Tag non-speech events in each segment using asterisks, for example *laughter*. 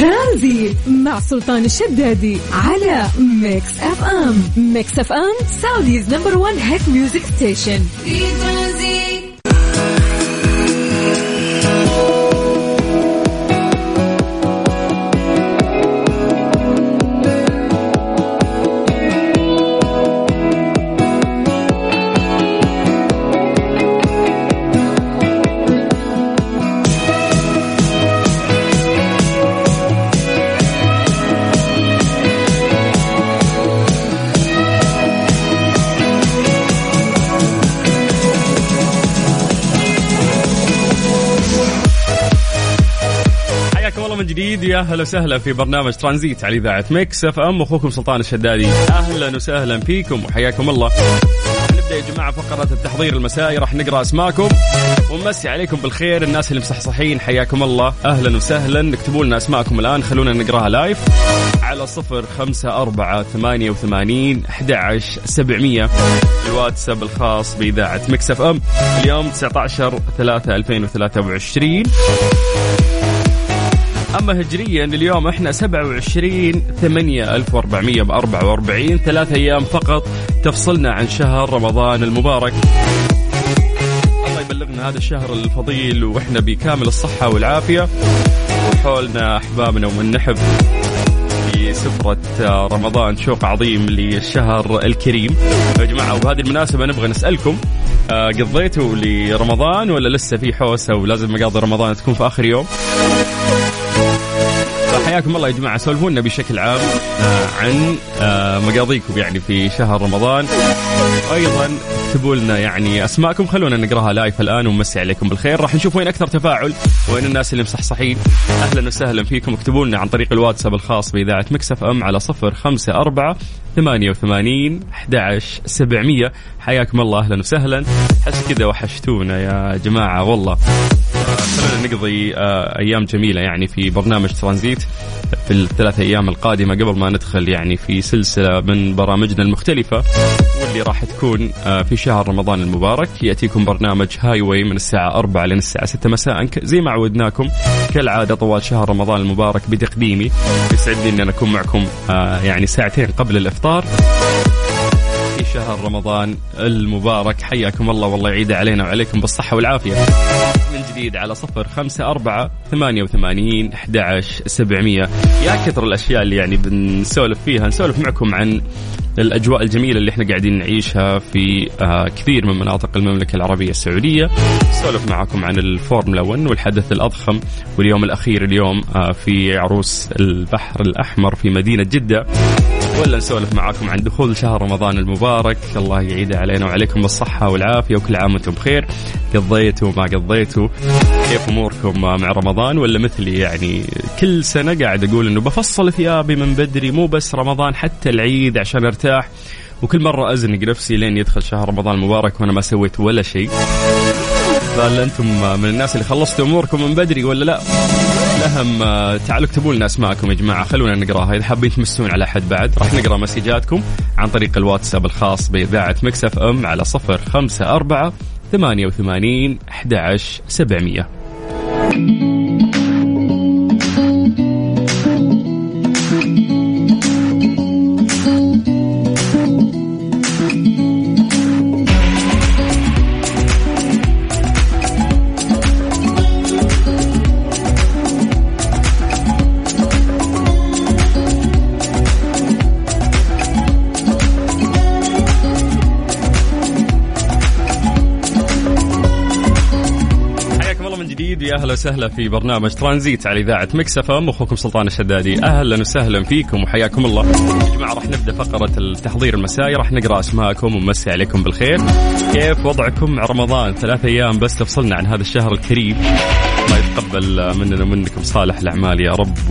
ترانزيت مع سلطان الشدادي على Mix FM Mix FM Saudi's number 1 hit music station في ترانزيت جديد يا أهلا وسهلا في برنامج ترانزيت على إذاعة Mix FM. أخوكم سلطان الشدادي. أهلا وسهلا فيكم وحياكم الله. نبدأ يا جماعة فقرة التحضير المسائي. راح نقرأ أسماءكم ونمسي عليكم بالخير. الناس اللي مصحصحين حياكم الله. أهلا وسهلا. اكتبوا لنا أسماءكم الآن. خلونا نقرأها live على صفر خمسة أربعة ثمانية وثمانين أحد سبعمية. الواتساب الخاص بإذاعة Mix FM. اليوم 19 3 2023 أما هجريا اليوم إحنا 27 8 1444 ثلاث أيام فقط. تفصلنا عن شهر رمضان المبارك. الله يبلغنا هذا الشهر الفضيل وإحنا بكامل الصحة والعافية. وحولنا أحبابنا ومن نحب في سفرة رمضان شوق عظيم للشهر الكريم. يا جماعة وبهذه المناسبة نبغى نسألكم آه، قضيتوا لرمضان ولا لسه في حوسة ولازم مقاضي رمضان تكون في آخر يوم؟ حياكم الله يا جماعة. سولفوا لنا بشكل عام آه، عن آه، مقاضيكم يعني في شهر رمضان. أيضا اكتبوا لنا يعني أسماءكم خلونا نقراها live الآن ونمسي عليكم بالخير. راح نشوف وين أكثر تفاعل وين الناس اللي مصحصحين. أهلا وسهلا فيكم اكتبوا لنا عن طريق الواتساب الخاص بإذاعة Mix FM على صفر خمسة أربعة ثمانية وثمانين أحد سبعمية. حياكم الله أهلا وسهلا. أحس كذا وحشتونا يا جماعة والله. خلينا نقضي آه، أيام جميلة يعني في برنامج ترانزيت في الثلاث أيام القادمة قبل ما ندخل يعني في سلسلة من برامجنا المختلفة واللي راح تكون آه، في شهر رمضان المبارك. يأتيكم برنامج هاي واي من الساعة 4 لين الساعة 6 مساء. زي ما عودناكم كالعادة طوال شهر رمضان المبارك بتقديمي يسعدني أن أكون معكم آه، يعني ساعتين قبل الإفطار. شهر رمضان المبارك. حياكم الله والله يعيد علينا وعليكم بالصحة والعافية. من جديد على صفر خمسة أربعة ثمانية وثمانين أحد سبعمية. يا كثر الأشياء اللي يعني بنسولف فيها. نسولف معكم عن الأجواء الجميلة اللي إحنا قاعدين نعيشها في آه كثير من مناطق المملكة العربية السعودية. نسولف معكم عن الفورمولا 1 والحدث الأضخم واليوم الأخير اليوم آه في عروس البحر الأحمر في مدينة جدة. ولا نسولف معاكم عن دخول شهر رمضان المبارك. الله يعيده علينا وعليكم بالصحة والعافية وكل عام وأنتم بخير. قضيتوا ما قضيتوا كيف أموركم مع رمضان؟ ولا مثلي يعني كل سنة قاعد أقول إنه بفصل ثيابي من بدري مو بس رمضان حتى العيد عشان أرتاح. وكل مرة أزنق نفسي لين يدخل شهر رمضان المبارك وأنا ما سويت ولا شيء. فهل أنتم من الناس اللي خلصتوا أموركم من بدري ولا لا؟ والاهم آه، تعالوا اكتبوا لنا أسماءكم يا جماعة خلونا نقراها إذا حابين تمسون على أحد بعد راح نقرأ مسجاتكم عن طريق الواتساب الخاص بإذاعة Mix FM على 054 88 11 700 وسهلا في برنامج ترانزيت على إذاعة مكسفة إم. أخوكم سلطان الشدادي. أهلا وسهلا فيكم وحياكم الله. يا جماعة راح نبدأ فقرة التحضير المسائي. راح نقرأ أسماءكم ونمسي عليكم بالخير. كيف وضعكم مع رمضان؟ ثلاث أيام بس تفصلنا عن هذا الشهر الكريم. يتقبل مننا ومنكم صالح الأعمال يا رب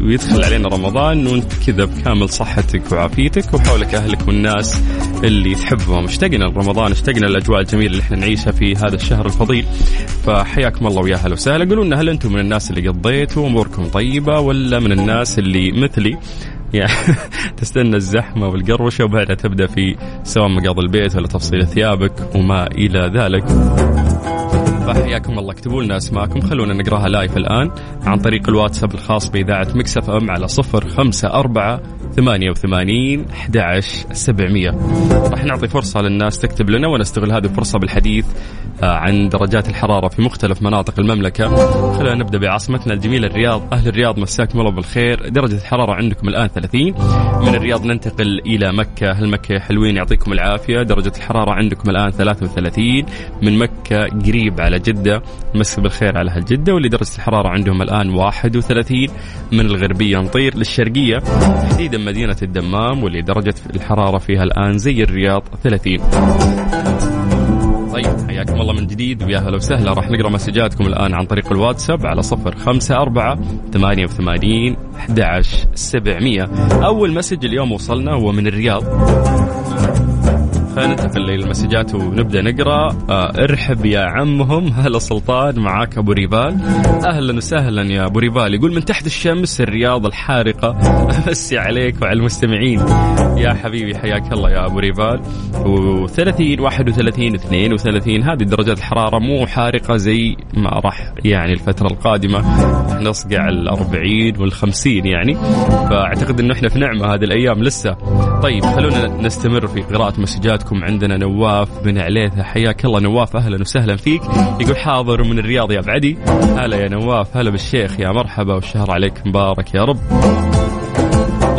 ويدخل علينا رمضان وأنت كذا بكامل صحتك وعافيتك وحولك أهلك والناس اللي تحبهم. اشتقنا لرمضان اشتقنا الاجواء الجميلة اللي إحنا نعيشها في هذا الشهر الفضيل. فحياكم الله ويا أهلا وسهلا. قولوا لنا هل أنتم من الناس اللي قضيتوا أموركم طيبة ولا من الناس اللي مثلي؟ يعني *laughs* تستنى الزحمة والقروشة وبعدها تبدأ في سواء مقاضي البيت ولا تفصيل ثيابك وما إلى ذلك. فحياكم الله. اكتبوا لنا أسماءكم خلونا نقراها live الآن عن طريق الواتساب الخاص بإذاعة Mix FM على صفر خمسة أربعة ثمانية وثمانين أحد سبعمية. راح نعطي فرصة للناس تكتب لنا ونستغل هذه الفرصة بالحديث آه، عن درجات الحرارة في مختلف مناطق المملكة. خلينا نبدأ بعاصمتنا الجميلة الرياض. أهل الرياض مساكم الله بالخير. درجة الحرارة عندكم الآن 30 من الرياض ننتقل إلى مكة. أهل مكة حلوين يعطيكم العافية. درجة الحرارة عندكم الآن 33 من مكة قريب جدة مسك بالخير على أهل جدة واللي درجة الحرارة عندهم الآن 31 من الغربية نطير للشرقية. تحديدا مدينة الدمام واللي درجة الحرارة فيها الآن زي الرياض 30 طيب حياكم الله من جديد ويا هلا وسهلا. راح نقرأ مسجاتكم الآن عن طريق الواتساب على صفر خمسة أربعة ثمانية وثمانين أحد سبعمية. أول message اليوم وصلنا هو من الرياض. ننتقل للمسجات ونبدأ نقرأ. آه ارحب يا عمهم. *laughs* هلا سلطان معاك أبو ريبال. أهلا وسهلا يا أبو ريبال. يقول من تحت الشمس الرياض الحارقة. *laughs* أمسي عليك وعلى المستمعين. يا حبيبي حياك الله يا أبو ريبال. و30 31 32 هذه درجات الحرارة مو حارقة زي ما راح يعني الفترة القادمة. نصقع ال 40 وال 50 يعني. فأعتقد إنه إحنا في نعمة هذه الأيام لسه. طيب خلونا نستمر في قراءة مسجاتكم. عندنا نواف بن عليثة حياك الله نواف أهلا وسهلا فيك. يقول حاضر من الرياض يا بعدي. هلا يا نواف هلا بالشيخ يا مرحبا والشهر عليك مبارك يا رب.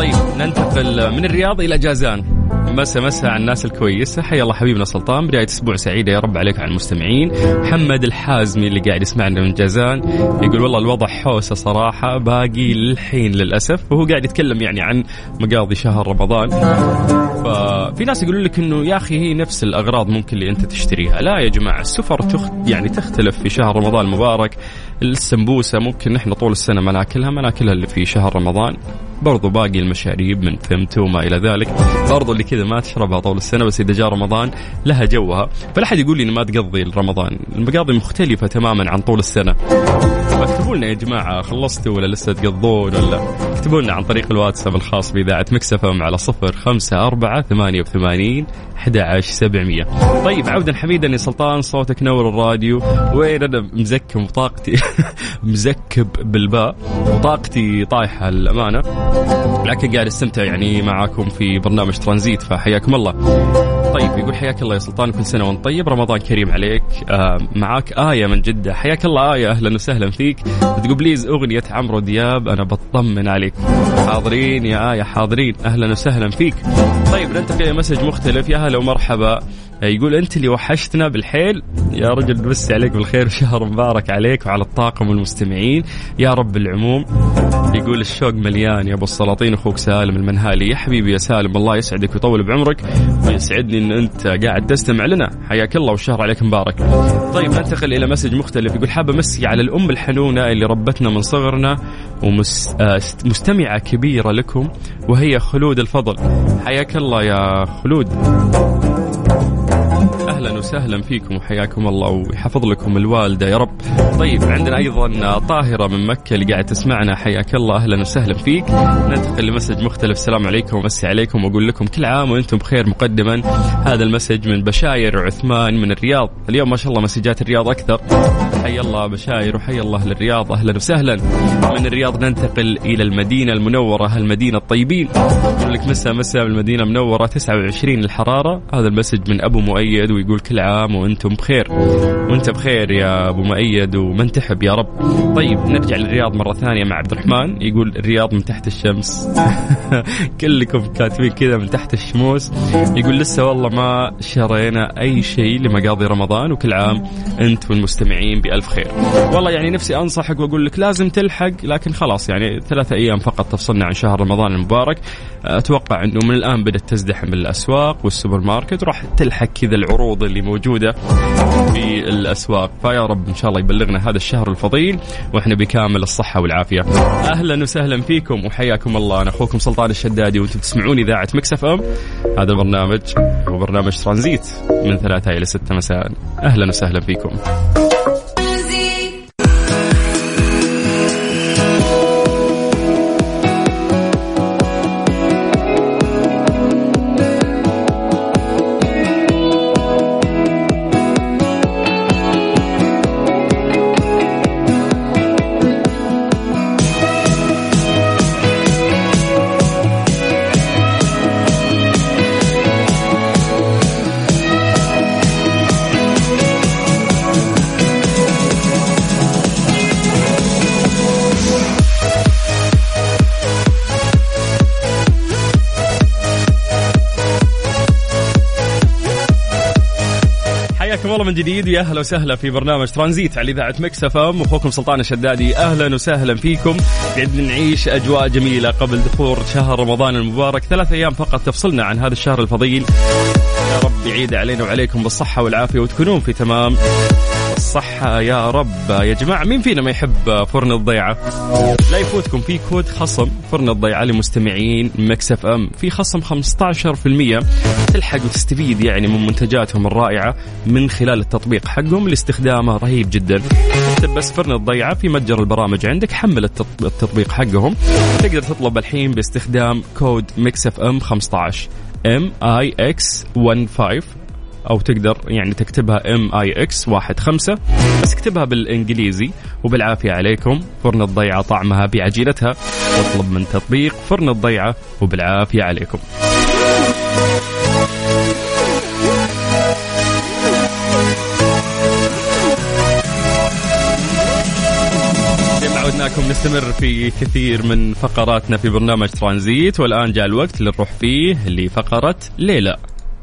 طيب ننتقل من الرياض إلى جازان. مسا مسا على الناس الكويسة. حيا الله حبيبنا سلطان. بداية أسبوع سعيدة يا رب عليك وعلى المستمعين. محمد الحازمي اللي قاعد يسمعنا من جازان يقول والله الوضع حوسة صراحة باقي للحين للأسف. وهو قاعد يتكلم يعني عن مقاضي شهر رمضان. ففي ناس يقولون لك إنه يا أخي هي نفس الأغراض ممكن اللي أنت تشتريها. لا يا جماعة السفر تخت يعني تختلف في شهر رمضان المبارك السمبوسة ممكن نحن طول السنة ما ناكلها ما ناكلها اللي في شهر رمضان. برضو باقي المشاريب من ثمته وما إلى ذلك. برضو اللي كذا ما تشربها طول السنة بس إذا جاء رمضان لها جوها. فلا أحد يقول لي ما تقضي رمضان المقاضي مختلفة تماما عن طول السنة. فاكتبوا لنا يا جماعة خلصتوا ولا لسه تقضون ولا اكتبوا لنا عن طريق الواتساب الخاص بإذاعة مكسفه على صفر خمسة أربعة ثمانية وثمانين 11700 طيب عودا حميدا يا سلطان صوتك نور الراديو. وين أنا مزكم طاقتي *laughs* مزكب بالباء. وطاقتي طايحة للأمانة. لكن قاعد استمتع يعني معاكم في برنامج ترانزيت فحياكم الله. طيب يقول حياك الله يا سلطان كل سنة وأنت طيب رمضان كريم عليك. آه معاك آية من جدة. حياك الله آية أهلا وسهلا فيك. تقول please أغنية عمرو دياب أنا بطمن عليك. حاضرين يا آية حاضرين. أهلا وسهلا فيك. طيب ننتقل إلى message مختلف. يا هلا ومرحبا. يقول أنت اللي وحشتنا بالحيل؟ يا رجل نمسي عليك بالخير وشهر مبارك عليك وعلى الطاقم والمستمعين. يا رب العموم يقول الشوق مليان يا أبو السلاطين أخوك سالم المنهالي. يا حبيبي يا سالم الله يسعدك ويطول بعمرك ويسعدني إن أنت قاعد تستمع لنا. حياك الله والشهر عليك مبارك. طيب ننتقل إلى مسج مختلف. يقول حابه امسي على الأم الحنونة اللي ربتنا من صغرنا ومستمعه كبيرة لكم وهي خلود الفضل. حياك الله يا خلود. أهلا وسهلا فيكم وحياكم الله ويحفظ لكم الوالدة يا رب. طيب عندنا أيضا طاهرة من مكة اللي قاعد تسمعنا حياك الله أهلا وسهلا فيك. ننتقل لمسج مختلف السلام عليكم ومسي عليكم وأقول لكم كل عام وأنتم بخير مقدما. هذا المسج من بشاير عثمان من الرياض. اليوم ما شاء الله مسجات الرياض أكثر. حي الله بشاير وحي الله للرياض أهلا وسهلا. من الرياض ننتقل إلى المدينة المنورة المدينة الطيبين. يقول لك مسا مسا بالمدينة المنورة 29 الحرارة هذا المسج من أبو مؤيد ويقول كل عام وأنتم بخير. وانت بخير يا أبو مؤيد ومن تحب يا رب. طيب نرجع للرياض مرة ثانية مع عبد الرحمن. يقول الرياض من تحت الشمس. *laughs* كلكم كاتبين كذا من تحت الشموس. يقول لسه والله ما شرينا أي شيء لمقاضي رمضان وكل عام انت والمستمعين بألف خير. والله يعني نفسي أنصحك وأقول لك لازم تلحق لكن خلاص يعني ثلاثة أيام فقط تفصلنا عن شهر رمضان المبارك. أتوقع إنه من الآن بدأت تزدحم الأسواق والسوبر ماركت وراح تلحق كذا العروض اللي موجودة في الأسواق. فيا رب إن شاء الله يبلغنا هذا الشهر الفضيل وإحنا بكامل الصحة والعافية. أهلا وسهلا فيكم وحياكم الله. أنا أخوكم سلطان الشدادي وأنتم تسمعون إذاعة Mix FM. هذا البرنامج هو برنامج ترانزيت من ثلاثة إلى ستة مساء. أهلا وسهلا فيكم. من جديد. يا أهلا وسهلا في برنامج ترانزيت على إذاعة Mix FM. أخوكم سلطان الشدادي أهلا وسهلا فيكم. قاعد نعيش أجواء جميلة قبل دخول شهر رمضان المبارك. ثلاث أيام فقط تفصلنا عن هذا الشهر الفضيل. يا رب يعيد علينا وعليكم بالصحة والعافية وتكونون في تمام. الصحة يا رب. يا جماعة مين فينا ما يحب فرن الضيعة؟ لا يفوتكم في كود خصم فرن الضيعة لمستمعين Mix FM. في خصم 15% تلحق وتستفيد يعني من منتجاتهم الرائعة من خلال التطبيق حقهم. لاستخدامه رهيب جدا. اكتب بس فرن الضيعة في متجر البرامج عندك حمل التطبيق حقهم. تقدر تطلب الحين باستخدام كود Mix FM 15 M I X 15 أو تقدر يعني تكتبها M I X واحد خمسة بس اكتبها بالإنجليزي وبالعافية عليكم. فرن الضيعة طعمها بعجينتها. واطلب من تطبيق فرن الضيعة وبالعافية عليكم. عودناكم نستمر في كثير من فقراتنا في برنامج ترانزيت والآن جاء الوقت اللي نروح فيه لفقرة ليه لا.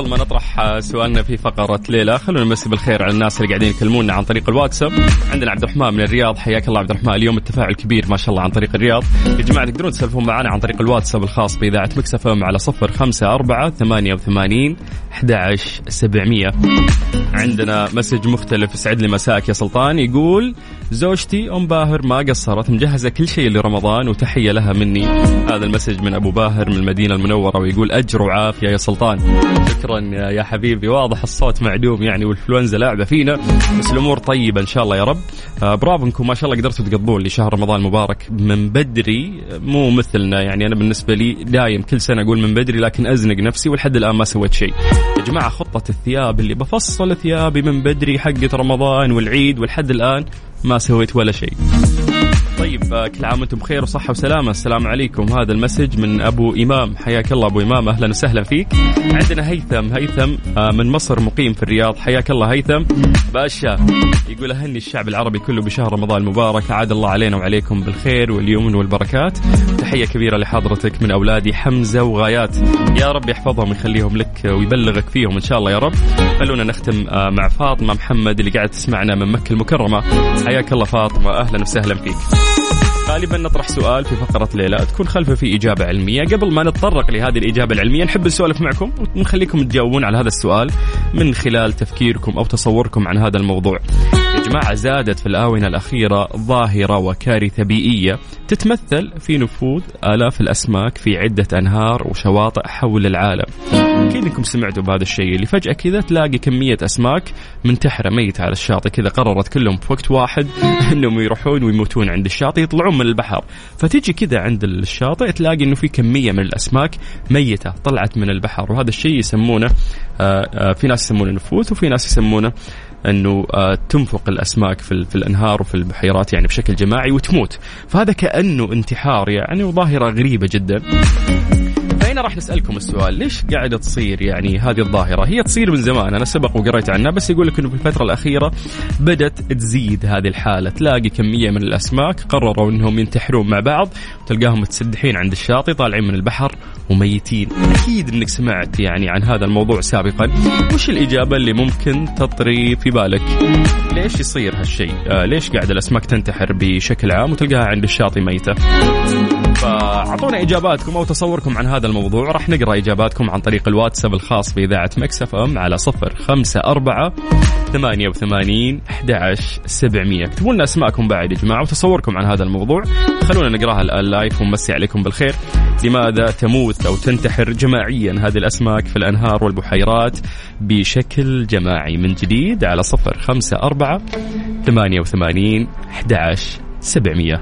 قبل ما نطرح سؤالنا في فقرة ليه لا خلونا نمسي بالخير على الناس اللي قاعدين يكلمونا عن طريق الواتساب. عندنا عبد الرحمن من الرياض. حياك الله عبد الرحمن. اليوم التفاعل كبير ما شاء الله عن طريق الرياض. يا جماعة تقدرون تسولفون معنا عن طريق الواتساب الخاص بإذاعة Mix FM على صفر خمسة أربعة ثمانية وثمانين أحد عشر سبعمية. عندنا message مختلف يسعد لي مساك يا سلطان. يقول زوجتي أم باهر ما قصرت مجهزة كل شيء لرمضان وتحية لها مني. هذا ال message من أبو باهر من المدينة المنورة ويقول أجر وعافية يا سلطان. شكرا يا حبيبي. واضح الصوت معدوم يعني والفلونزا لاعبة فينا بس الأمور طيبة إن شاء الله يا رب. آه، برافو انكم ما شاء الله قدرتوا تقضون لشهر رمضان المبارك من بدري. مو مثلنا يعني أنا بالنسبة لي دايم كل سنة أقول من بدري لكن أزنق نفسي ولحد الآن ما سويت شيء. يا جماعة خطة الثياب اللي بفصل ثيابي من بدري حقة رمضان والعيد ولحد الآن ما سويت ولا شيء. طيب آه، كل عام وأنتم بخير وصحة وسلامة. السلام عليكم. هذا المسج من أبو إمام. حياك الله أبو إمام. أهلا وسهلا فيك. عندنا هيثم. هيثم آه، من مصر مقيم في الرياض. حياك الله هيثم. باشا يقول أهني الشعب العربي كله بشهر رمضان المبارك. عاد الله علينا وعليكم بالخير واليمن والبركات. تحية كبيرة لحضرتك من أولادي حمزة وغايات. يا رب يحفظهم ويخليهم لك ويبلغك فيهم إن شاء الله يا رب. خلونا نختم آه، مع فاطمة محمد اللي قاعد تسمعنا من مكة المكرمة. حياك الله فاطمة. أهلا وسهلا فيك. غالبا نطرح سؤال في فقرة ليلى تكون خلفه في إجابة علمية. قبل ما نتطرق لهذه الإجابة العلمية نحب نسولف معكم ونخليكم تجاوبون على هذا السؤال من خلال تفكيركم أو تصوركم عن هذا الموضوع. جماعة زادت في الآونة الأخيرة ظاهرة وكارثة بيئية. تتمثل في نفوذ آلاف الأسماك في عدة أنهار وشواطئ حول العالم. أكيد سمعتوا بهذا الشيء اللي فجأة كذا تلاقي كمية أسماك منتحرة ميتة على الشاطئ كذا قررت كلهم في وقت واحد *laughs* أنهم يروحون ويموتون عند الشاطئ يطلعون من البحر. فتجي كذا عند الشاطئ تلاقي أنه في كمية من الأسماك ميتة طلعت من البحر. وهذا الشيء يسمونه آه، آه، في ناس يسمونه نفوث وفي ناس يسمونه أنه آه، تنفق الأسماك في, في الأنهار وفي البحيرات يعني بشكل جماعي وتموت. فهذا كأنه انتحار يعني وظاهرة غريبة جدا. هنا راح نسألكم السؤال ليش قاعدة تصير يعني هذه الظاهرة؟ هي تصير من زمان أنا سبق وقريت عنها بس يقول لك إنه في الفترة الأخيرة بدأت تزيد هذه الحالة. تلاقي كمية من الأسماك قرروا إنهم ينتحرون مع بعض وتلقاهم متسدحين عند الشاطئ طالعين من البحر وميتين. أكيد إنك سمعت يعني عن هذا الموضوع سابقا. وش الإجابة اللي ممكن تطري في بالك؟ ليش يصير هالشيء؟ آه ليش قاعد الأسماك تنتحر بشكل عام وتلقاها عند الشاطئ ميتة؟ فأعطونا إجاباتكم أو تصوركم عن هذا الموضوع. راح نقرأ إجاباتكم عن طريق الواتساب الخاص باذاعه Mix FM على صفر خمسة أربعة ثمانية وثمانين أحد سبعمية. اكتبوا لنا أسماءكم بعد يا جماعة وتصوركم عن هذا الموضوع. خلونا نقرأها الان live ونمسي عليكم بالخير. لماذا تموت أو تنتحر جماعيا؟ هذه الأسماك في الأنهار والبحيرات بشكل جماعي من جديد على صفر خمسة أربعة ثمانية وثمانين أحد سبعمية.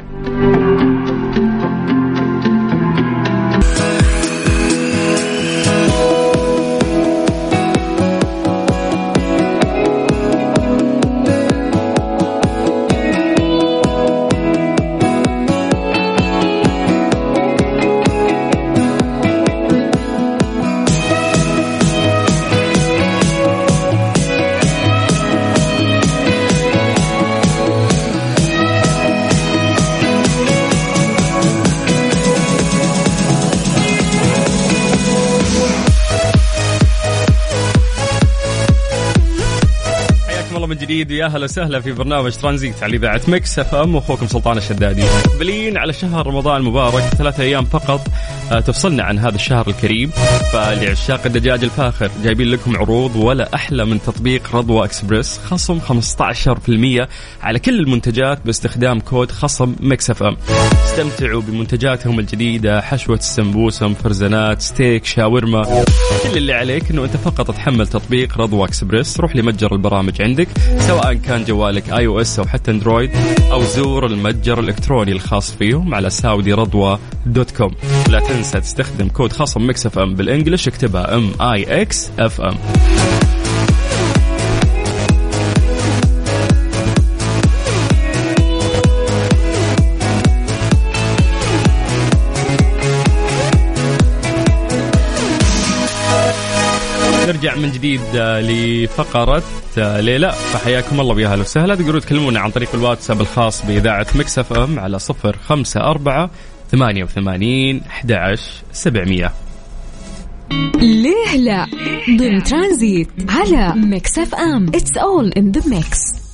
جديد ويا أهلا وسهلا في برنامج ترانزيت على إذاعة Mix FM واخوكم سلطان الشدادي. مقبلين على شهر رمضان المبارك ثلاثة أيام فقط تفصلنا عن هذا الشهر الكريم. فلعشاق الدجاج الفاخر جايبين لكم عروض ولا أحلى من تطبيق رضوى اكسبرس خصم 15% على كل المنتجات باستخدام كود خصم Mix FM. استمتعوا بمنتجاتهم الجديدة حشوة السمبوسة مفرزنات ستيك شاورما. كل اللي عليك إنه أنت فقط تحمل تطبيق رضوى اكسبرس روح لمتجر البرامج عندك سواء كان جوالك iOS أو حتى Android أو زور المتجر الإلكتروني الخاص فيهم على Saudi Radwa dot com. لا تنسى تستخدم كود خصم Mix FM. بال English اكتبها M I X F M. نرجع من جديد آه، لفقرة آه، ليه لا. فحياكم الله ويا وسهلا. تقدروا تكلمونا عن طريق الواتساب الخاص بإذاعة Mix FM على صفر خمسة أربعة ثمانية وثمانين أحد سبعمية. ليه لا؟ ضمن ترانزيت على Mix FM. It's all in the mix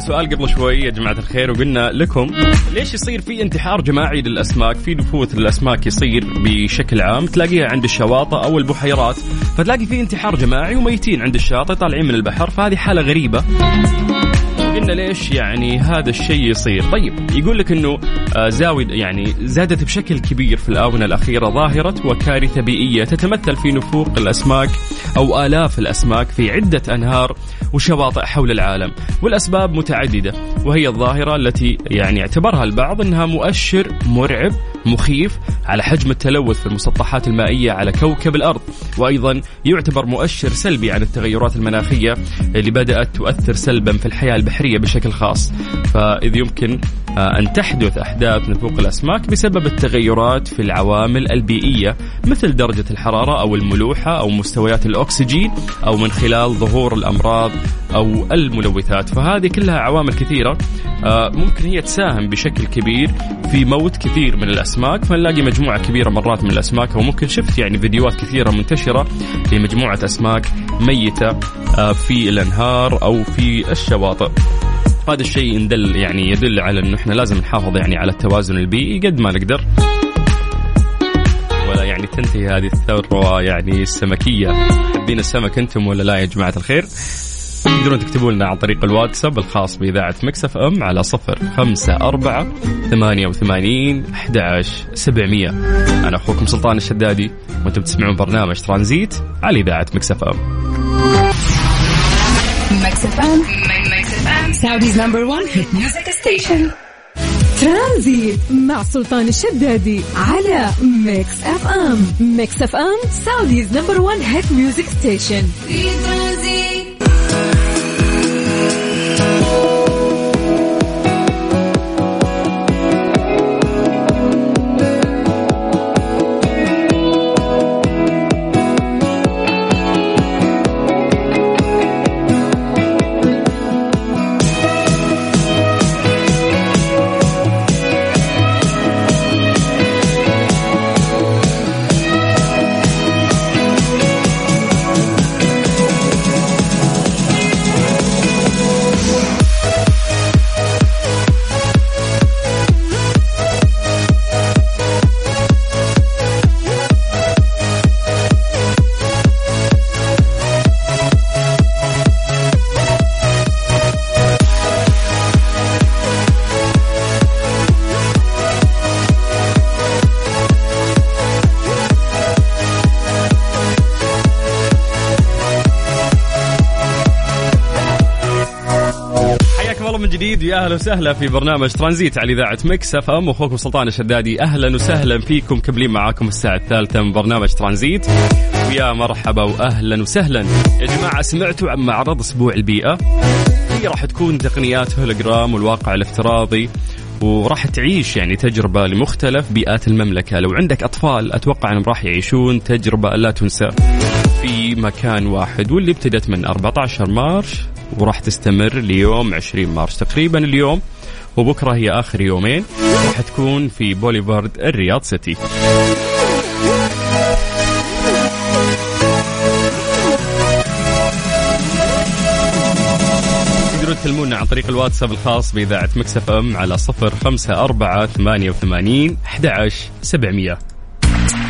سألنا سؤال قبل شوي يا جماعة الخير وقلنا لكم ليش يصير في انتحار جماعي للأسماك؟ في نفوث للأسماك يصير بشكل عام تلاقيها عند الشواطئ أو البحيرات فتلاقي في انتحار جماعي وميتين عند الشاطئ طالعين من البحر فهذه حالة غريبة. قلنا ليش يعني هذا الشيء يصير؟ طيب يقول لك إنه آه، زاوية يعني زادت بشكل كبير في الآونة الأخيرة ظاهرة وكارثة بيئية تتمثل في نفوق الأسماك أو آلاف الأسماك في عدة أنهار وشواطئ حول العالم والأسباب متعددة وهي الظاهرة التي يعني اعتبرها البعض أنها مؤشر مرعب مخيف على حجم التلوث في المسطحات المائية على كوكب الأرض. وأيضا يعتبر مؤشر سلبي عن التغيرات المناخية اللي بدأت تؤثر سلبا في الحياة البحرية بشكل خاص. فإذ يمكن آه، أن تحدث أحداث نفوق الأسماك بسبب التغيرات في العوامل البيئية مثل درجة الحرارة أو الملوحة أو مستويات الأكسجين أو من خلال ظهور الأمراض أو الملوثات فهذه كلها عوامل كثيرة آه، ممكن هي تساهم بشكل كبير في موت كثير من الأسماك فنلاقي مجموعة كبيرة مرات من الأسماك أو ممكن شفت يعني فيديوهات كثيرة منتشرة لمجموعة أسماك ميتة آه، في الأنهار أو في الشواطئ. هذا الشيء يدل يعني يدل على إنه إحنا لازم نحافظ يعني على التوازن البيئي قد ما نقدر. ولا يعني تنتهي هذه الثروة يعني السمكية. حابين السمك أنتم ولا لا يا جماعة الخير؟ تقدرون تكتبوا لنا عن طريق الواتساب الخاص بإذاعة Mix FM على صفر خمسة أربعة ثمانية وثمانين أحد سبعمية. أنا أخوكم سلطان الشدادي وأنتم تسمعون برنامج ترانزيت على إذاعة Mix FM. Mix FM. Saudi's number one hit music station ترانزيت مع سلطان الشدادي على Mix FM. Mix FM Saudi's number 1 hit music station. في ترانزيت. أهلا وسهلا في برنامج ترانزيت على إذاعة Mix FM. أخوكم سلطان الشدادي أهلا وسهلا فيكم مكملين معاكم الساعة الثالثة من برنامج ترانزيت. ويا مرحبا واهلا وسهلا. يا جماعة سمعتوا عن معرض أسبوع البيئة؟ هي راح تكون تقنيات هولوجرام والواقع الافتراضي وراح تعيش يعني تجربة لمختلف بيئات المملكة. لو عندك أطفال أتوقع أنهم راح يعيشون تجربة لا تنسى. في مكان واحد واللي ابتدت من 14 March وراح تستمر ليوم 20 مارس تقريبا اليوم وبكرة هي آخر يومين راح تكون في بوليفارد الرياض City. تقدرون تكلمونا عن طريق الواتساب الخاص بإذاعة Mix FM على صفر خمسة أربعة ثمانية وثمانين أحد سبعمية.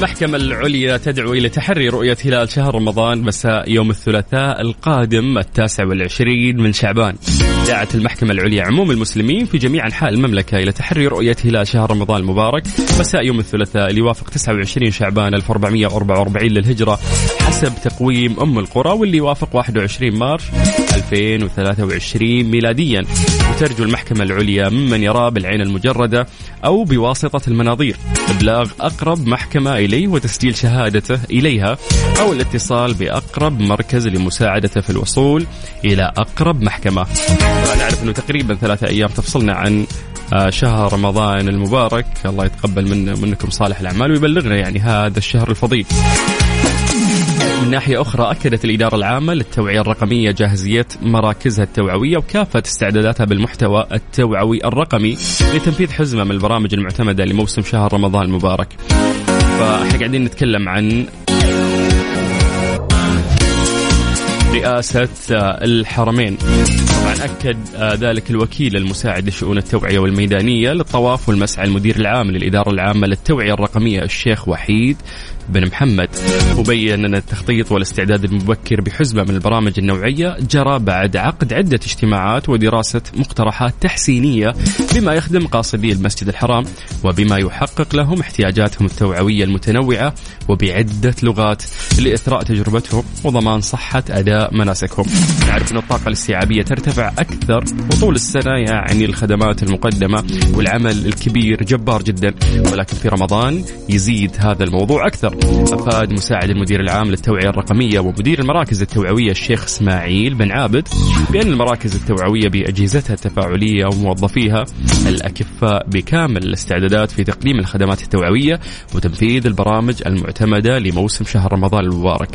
المحكمة العليا تدعو إلى تحري رؤية هلال شهر رمضان مساء يوم الثلاثاء القادم التاسع والعشرين من شعبان. دعت المحكمة العليا عموم المسلمين في جميع أنحاء المملكة إلى تحري رؤية هلال شهر رمضان المبارك مساء يوم الثلاثاء اللي يوافق 29 شعبان 1444 للهجرة. حسب تقويم أم القرى واللي يوافق 21 مارش 2023 ميلاديا. وترجو المحكمة العليا ممن يرى بالعين المجردة أو بواسطة المناظير. إبلاغ أقرب محكمة إليه وتسجيل شهادته إليها أو الاتصال بأقرب مركز لمساعدته في الوصول إلى أقرب محكمة. نعرف أنه تقريبا ثلاثة أيام تفصلنا عن آه، شهر رمضان المبارك. الله يتقبل من منكم صالح الأعمال ويبلغنا يعني هذا الشهر الفضيل. من ناحية أخرى أكدت الإدارة العامة للتوعية الرقمية جاهزية مراكزها التوعوية وكافة استعداداتها بالمحتوى التوعوي الرقمي لتنفيذ حزمة من البرامج المعتمدة لموسم شهر رمضان المبارك. فاحنا قاعدين نتكلم عن رئاسة الحرمين. طبعا أكد ذلك الوكيل المساعد لشؤون التوعية والميدانية للطواف والمسعى المدير العام للإدارة العامة للتوعية الرقمية الشيخ وحيد بن محمد. وبين أن التخطيط والاستعداد المبكر بحزمة من البرامج النوعية جرى بعد عقد عدة اجتماعات ودراسة مقترحات تحسينية بما يخدم قاصدي المسجد الحرام وبما يحقق لهم احتياجاتهم التوعوية المتنوعة وبعدة لغات لإثراء تجربتهم وضمان صحة أداء مناسكهم. نعرف أن الطاقة الاستيعابية ترتفع أكثر وطول السنة يعني الخدمات المقدمة والعمل الكبير جبار جدا. ولكن في رمضان يزيد هذا الموضوع أكثر. أفاد مساعد المدير العام للتوعية الرقمية ومدير المراكز التوعوية الشيخ إسماعيل بن عابد بأن المراكز التوعوية بأجهزتها التفاعلية وموظفيها الأكفاء بكامل الاستعدادات في تقديم الخدمات التوعوية وتنفيذ البرامج المعتمدة لموسم شهر رمضان المبارك.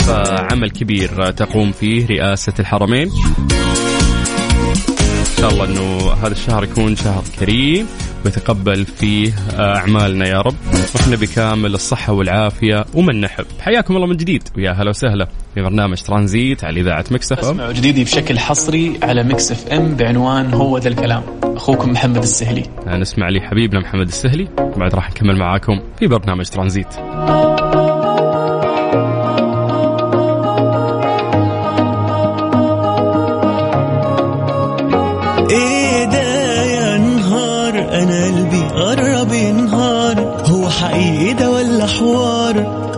فعمل كبير تقوم فيه رئاسة الحرمين. شاء الله أنه هذا الشهر يكون شهر كريم ويتقبل فيه أعمالنا يا رب. وإحنا بكامل الصحة والعافية ومن نحب. حياكم الله من جديد. ويا هلا وسهلا في برنامج ترانزيت على إذاعة Mix FM اسمعوا جديدي بشكل حصري على Mix FM بعنوان هو ذا الكلام. أخوكم محمد السهلي. نسمع لي حبيبنا محمد السهلي. وبعد راح نكمل معاكم في برنامج ترانزيت.